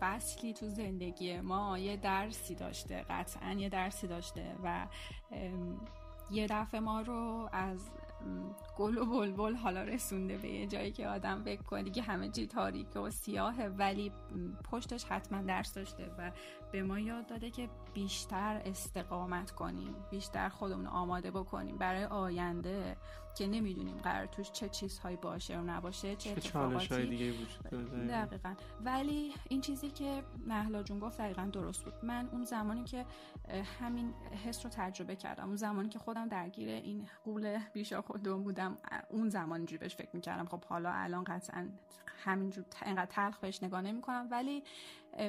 فصلی تو زندگی ما یه درسی داشته قطعا یه درسی داشته و یه دفعه ما رو از گل و بلبل حالا رسونده به یه جایی که آدم فکر کنه. همه چی تاریک و سیاهه ولی پشتش حتما درس داشته و به ما یاد داده که بیشتر استقامت کنیم بیشتر خودمون آماده بکنیم. برای آینده که نمی‌دونیم قرار توش چه چیزهایی باشه و نباشه چه چه چالش های دیگه وجود دقیقا. ولی این چیزی که نهلا جون گفت دقیقا درست بود. من اون زمانی که همین حس رو تجربه کردم. اون زمانی که خودم درگیر این قول بیشا خودم بودم اون زمان اینجوری بهش فکر می‌کردم. خب حالا الان قطعا همینجور اینقدر تلخ بهش نگاه نمی‌کنم. ولی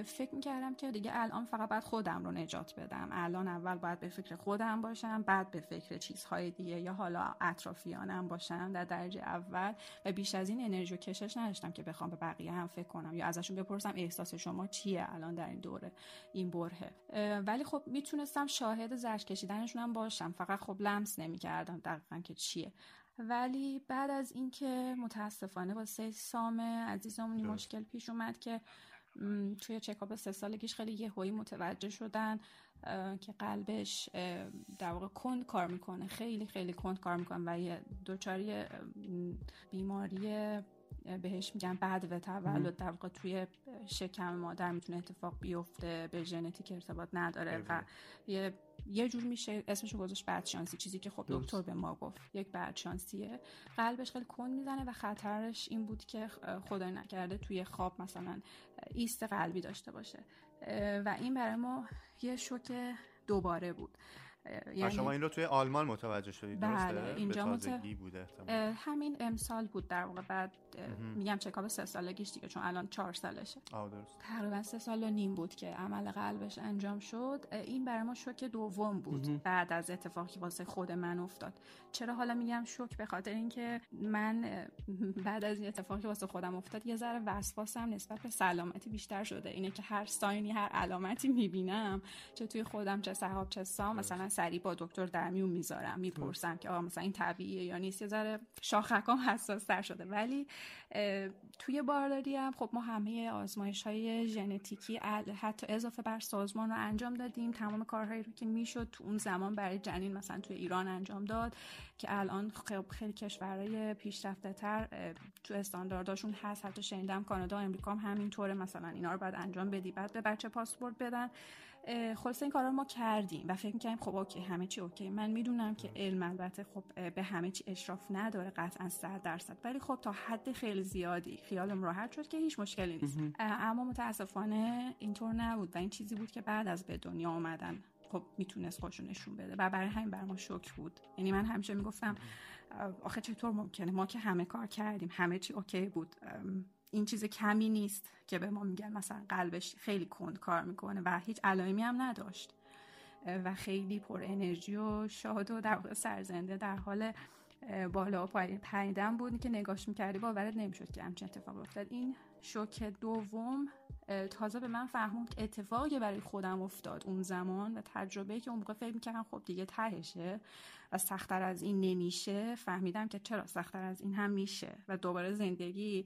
فکر می‌کردم که دیگه الان فقط باید خودم رو نجات بدم. الان اول باید به فکر خودم باشم بعد به فکر چیزهای دیگه یا حالا اطرافیانم باشم. در درجه اول و بیش از این انرژی و کشش نداشتم که بخوام به بقیه هم فکر کنم یا ازشون بپرسم احساس شما چیه الان در این دوره این برهه. ولی خب می‌تونستم شاهد زرش کشیدنشون هم باشم. فقط خب لمس نمی‌کردم دقیقا که چیه. ولی بعد از اینکه متاسفانه با سه سام عزیزمون این مشکل پیش اومد که توی چکاپ سه سالگیش خیلی یهویی متوجه شدن که قلبش در واقع کند کار می‌کنه. خیلی خیلی کند کار می‌کنه و یه م، بیماری بهش میگن بعد و تولد. در واقع توی شکم مادر می‌تونه اتفاق بیفته به ژنتیک ارتباط نداره و یه یه جور میشه اسمشو گذاشت بدشانسی چیزی که خب. دکتر به ما گفت. یک بدشانسیه قلبش خیلی کند می‌زنه و خطرش این بود که خدای نکرده توی خواب مثلا ایست قلبی داشته باشه. و این برای ما یه شوک دوباره بود. و شما این رو توی آلمان متوجه شدید بله، درسته؟ اینجا به مت- تازگی بوده همین امسال بود در واقع بعد میگم چکاپ سه سالگیش دیگه چون الان چهار سالشه. آه درست. تقریبا سه سال و نیم بود که عمل قلبش انجام شد. این برای ما شوک دوم بود بعد از اتفاقی واسه خود من افتاد. چرا حالا میگم شوک؟ به خاطر اینکه من بعد از این اتفاقی واسه خودم افتاد یه ذره وسواسم نسبت به سلامتی بیشتر شده. اینه که هر ساینی هر علامتی می‌بینم چه توی خودم چه صحاب چه سام مثلا سریع با دکتر در میون می‌ذارم می‌پرسم که آقا مثلا این طبیعیه یا نیست. یه ذره شاخکام حساس تر شده. ولی توی بارداری هم خب ما همه آزمایش های ژنتیکی حتی اضافه بر سازمان رو انجام دادیم. تمام کارهایی رو که می‌شد تو اون زمان برای جنین مثلا توی ایران انجام داد که الان خب خیلی کشورهای پیشرفته تر تو استاندارداشون هست. حتی شنیدم کانادا و امریکا هم همینطوره. مثلا اینا رو باید انجام بدی بعد به بچه پاسپورت بدن. خلاصه این کارا رو ما کردیم و فکر می‌کنیم خب OK همه چی OK. من می‌دونم که علم البته خب به همه چی اشراف نداره قطعا صد درصد. ولی خب تا حد خیلی زیادی خیالم راحت شد که هیچ مشکلی نیست. اما متاسفانه اینطور نبود و این چیزی بود که بعد از به دنیا آمدن خب می‌تونست خودشو نشون بده. و برای همین بر ما شوک بود. یعنی من همیشه می‌گفتم آخه چطور ممکنه؟ ما که همه کار کردیم همه چی اوکی بود. این چیز کمی نیست که به ما میگن مثلا قلبش خیلی کند کار می‌کنه و هیچ علائمی هم نداشت. و خیلی پر انرژی و شاد و در سرزنده در حال بالا و پایین پریدن بود که نگاش می‌کردی باورت نمی‌شد که همچین اتفاق افتاد. این شوک دوم تازه به من فهموند که اتفاقی برای خودم افتاد اون زمان و تجربه که اون موقع فکر می‌کردم خب دیگه تهشه. و سختتر از این نمیشه فهمیدم که چرا سختتر از این هم میشه. و دوباره زندگی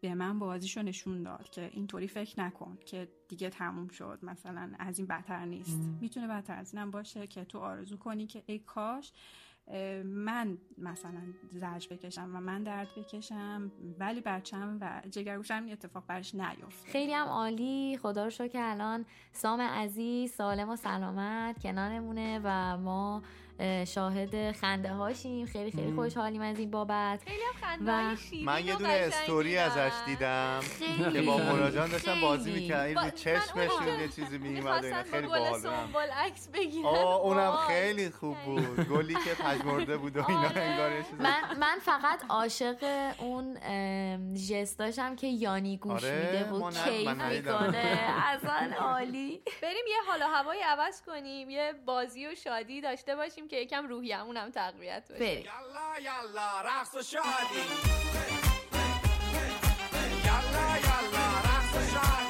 به من بازیشو نشون داد که اینطوری فکر نکن که دیگه تموم شد مثلا از این بدتر نیست. می‌تونه بدتر از اینم باشه که تو آرزو کنی که ای کاش من مثلا زج بکشم و من درد بکشم ولی بچم و جگرگوشم این اتفاق برش نیفته. خیلی هم عالی. خدا رو شکر که الان سام عزیز سالم و سلامت کنارمونه و ما شاهد خنده هاشیم خیلی خیلی خوشحالیم از این بابت. خیلی هم خنده و من یه دونه استوری. ازش دیدم. که با موراجان داشتن بازی. می‌کردن این با- رو چشمشون یه چیزی میومد خیلی باحال عکس بگیرن اونم. خیلی خوب بود. گلی که پژمرده بود و اینا آره. انگار من من فقط عاشق اون جستاشم که یانی گوش آره، میده و کیف. می‌کنه. اصلا عالی. [laughs] بریم یه حال و هوایی عوض کنیم. یه بازی و شادی داشته باشیم. که یکم روحیمون هم تقویت بشه. بریم. یلا یلا رقص و شادی. یلا یلا رقص و شادی.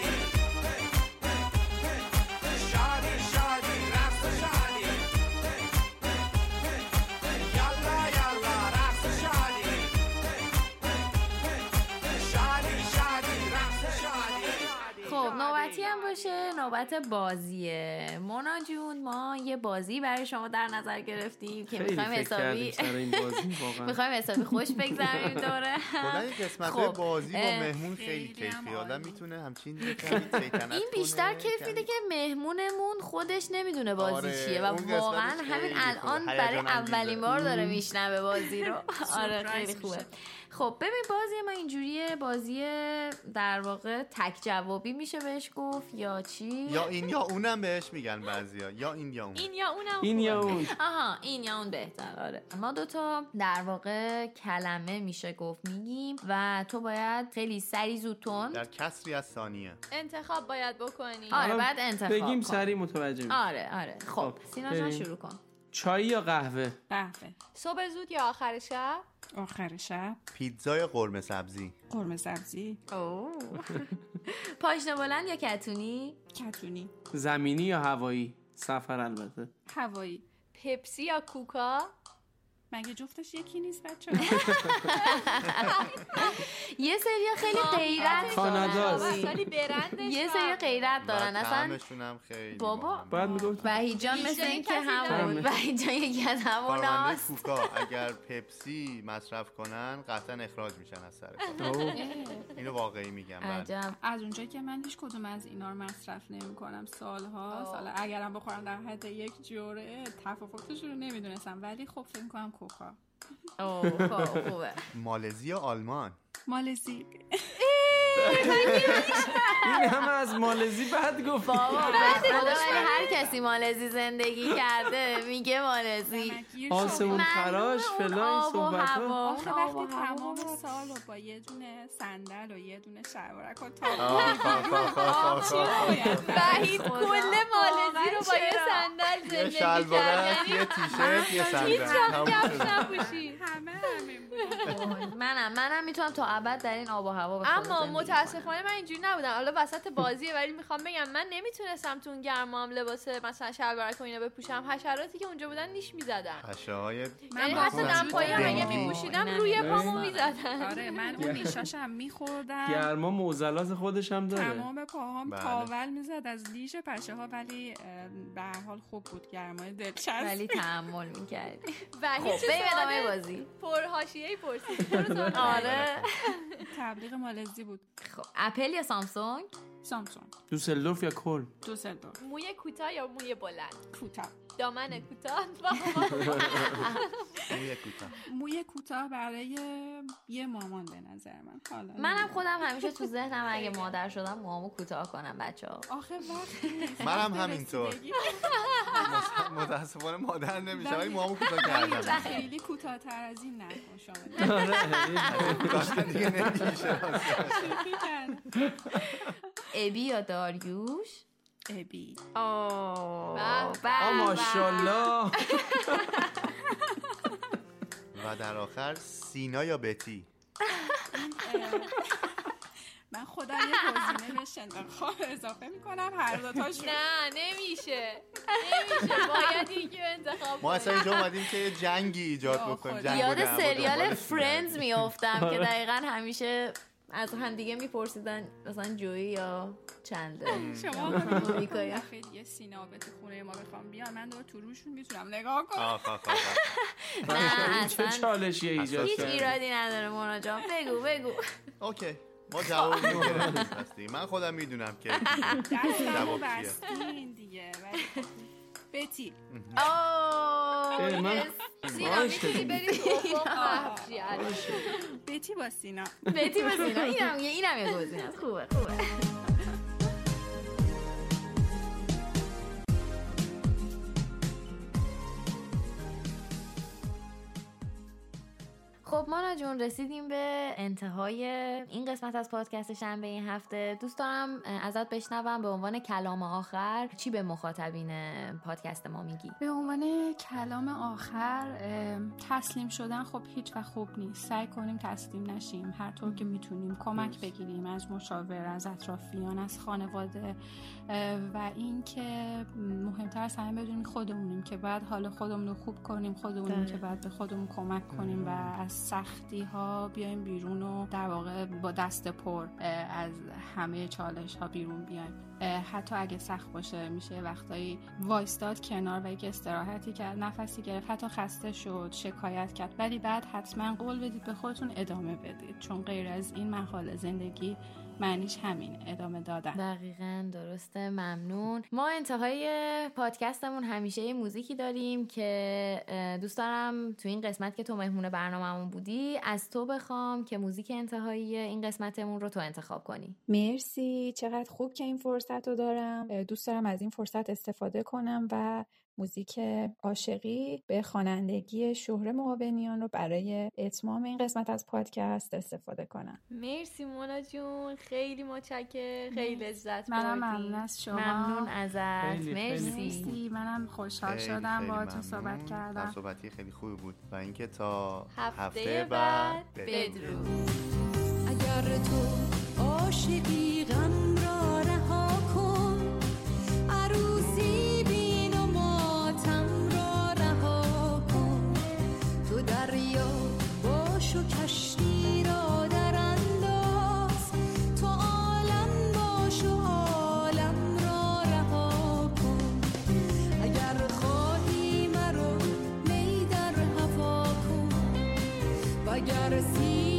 نوبتی هم باشه نوبت بازیه مونا جون ما یه بازی برای شما در نظر گرفتیم که می‌خوایم حسابی می‌خوایم حسابی خوش [laughs] دوره کلا این قسمت خب، بازی با مهمون خیلی کیفی آدم. می‌تونه همچین [laughs] این بیشتر کیف میده که مهمونمون خودش نمی‌دونه بازی آره، چیه و واقعا همین. الان برای. اولین بار داره میشنوه بازی رو [laughs] آره خیلی خوبه. خب ببین بازی ما اینجوریه. بازی در واقع تک جوابی میشه بهش گفت. یا چی؟ یا این یا اونم بهش میگن بعضیا. یا این یا اون. این یا اونم این یا اون. آها این یا اون بهتر. آره. ما دوتا در واقع کلمه میشه گفت میگیم و تو باید خیلی سری زود تند در کسری از ثانیه. انتخاب باید بکنی. آره بعد انتخاب بگیم. سری متوجه آره آره. خب خب، سینا. شروع کن. چای یا قهوه؟ قهوه. صبح زود یا آخر شب؟ آخر شب. پیتزای قرمه سبزی. قرمه سبزی. اوه. [laughs] پاشنه بلند یا کتونی؟ کتونی. زمینی یا هوایی؟ سفر البته. هوایی. پپسی یا کوکا؟ مگه جفتش یکی نیست بچه [laughs] یه سری خیلی غیرت کاناداست. دارن ولی برندش یه سری غیرت دارن اصلا بابا. بعد وحید جان مثل جای این که کسی همون. وحید جان یکی از همون اگر پپسی مصرف کنن قطعا اخراج میشن از سر. اینو واقعی میگم بله. از اونجایی که من هیچ کدوم از اینا رو مصرف نمی کنم سالها سال اگرم بخورم در حد یک جوره تفاوتش رو نمی‌دونستم ولی خب فکر کنم کوکا. اوه خب، خوبه. مالزی یا آلمان؟ مالزی. این همه از مالزی بعد گفت بابا هر کسی مالزی زندگی کرده میگه مالزی آسمون. خراش فلان صحبت ها آخه وقتی. تمام سال رو با یه دونه صندل و یه دونه شلوارک و وحید. کل مالزی رو با یه؟ صندل یه زندگی شلوارک کرد یه تیشرت یه صندل همه منم منم می‌تونم تا ابد در این آب و هوا اما متاسفانه من اینجوری نبودم. حالا وسط بازیه ولی می‌خوام بگم من نمی‌تونستم تو اون گرما هم لباس مثلا شلوارک و اینا بپوشم. حشراتی که اونجا بودن نیش می‌زدن. پشه های من یعنی با حتی دمپایی هم اگه. میپوشیدم روی پامو. می‌زدن. آره من اون نیشاشم میخوردم. گرما موزلات خودش هم داره. تمام پاهام بله. تاول می‌زد از لیژ پشه ها ولی به هر حال خوب بود گرمای دلچسب. ولی تحمل می‌کردی. [laughs] وحید خب چه بریم ادامه بازی. پر پرسید. سوال بعدی. آره. تبلیغ مالزی بود. خب اپل یا سامسونگ؟ سامسونگ دوسلدورف یا کل دوسلدورف موی کوتاه یا موی بلند کوتاه دامن کوتاه موی کوتاه موی کوتاه برای یه مامان به نظر من. حالا منم خودم همیشه تو ذهنم اگه مادر شدم موامو کوتاه کنم بچه ها آخه نیست. [laughs] منم همینطور. متاسفانه مادر نمیشه ولی موامو کوتاه کردم. خیلی کوتاه‌تر از این نکن شما [laughs] کوتاه دیگه نمیشه. [laughs] ابی یا داریوش؟ ابی آه. به، آ ماشاءالله. و در آخر سینا یا بتی؟ من خودم یه گزینه بهش انتخاب اضافه می‌کنم هر دوتاش نه نمیشه. نمیشه. باید یکی انتخاب ما اصلا. اینجا اومدیم که یه جنگی ایجاد بکنیم یاد سریال فرندز میافتم که دقیقا همیشه از هم دیگه میپرسیدن مثلا جویی یا چنده؟ شما [laughs] یا- دیگه سینا به تو خونه ما بخوام بیان من دور تو روشون می‌تونم نگاه کنم. [laughs] نه [laughs] چه اصلا چالشی ایجاد هیچ ایرادی نداره مونا جان. بگو بگو. اوکی. ما جواب می‌گیریم من خودم می‌دونم که جواب دیگه. ولی خب. بتی. آه من- سینا می‌تونی بری. بتی با سینا. بتی با سینا. اینم یه اینم یه گزینه خوبه خوبه. خب مانا جون رسیدیم به انتهای این قسمت از پادکست شنبه این هفته. دوست دارم ازت بشنوم به عنوان کلام آخر چی به مخاطبین پادکست ما میگی؟ به عنوان کلام آخر تسلیم شدن خب هیچ و خوب نیست. سعی کنیم تسلیم نشیم. هر طور که می‌تونیم. کمک بگیریم از مشاور از اطرافیان از خانواده و اینکه مهمتر از همه بدونیم خودمونیم که بعد حال خودمون رو خوب کنیم خودمونیم. که بعد به خودمون کمک کنیم و از سختی ها بیایم بیرون و در واقع با دست پر از همه چالش ها بیرون بیایم. حتی اگه سخت باشه میشه وقتایی وایستاد کنار و یک استراحتی کرد نفسی گرفت حتی خسته شد شکایت کرد. ولی بعد حتما قول بدید به خودتون ادامه بدید. چون غیر از این محال زندگی معنیش همین ادامه دادن. دقیقا درسته ممنون. ما انتهای پادکستمون همیشه یه موزیکی داریم که دوست دارم تو این قسمت که تو مهمون برنامهمون بودی از تو بخوام که موزیک انتهایی این قسمتمون رو تو انتخاب کنی. مرسی. چقدر خوب که این فرصت رو دارم. دوست دارم از این فرصت استفاده کنم و موزیک عاشقی به خوانندگی شهره معاونیان رو برای اتمام این قسمت از پادکست استفاده کنم. مرسی مونا جون. خیلی متشکر خیلی لذت منم ممنون از شما. ممنون ازت. مرسی. منم خوشحال شدم با تو صحبت کردم. صحبتی خیلی خوبی بود. و اینکه تا هفته, بعد بدرود. اگر تو عاشقی وگر سیری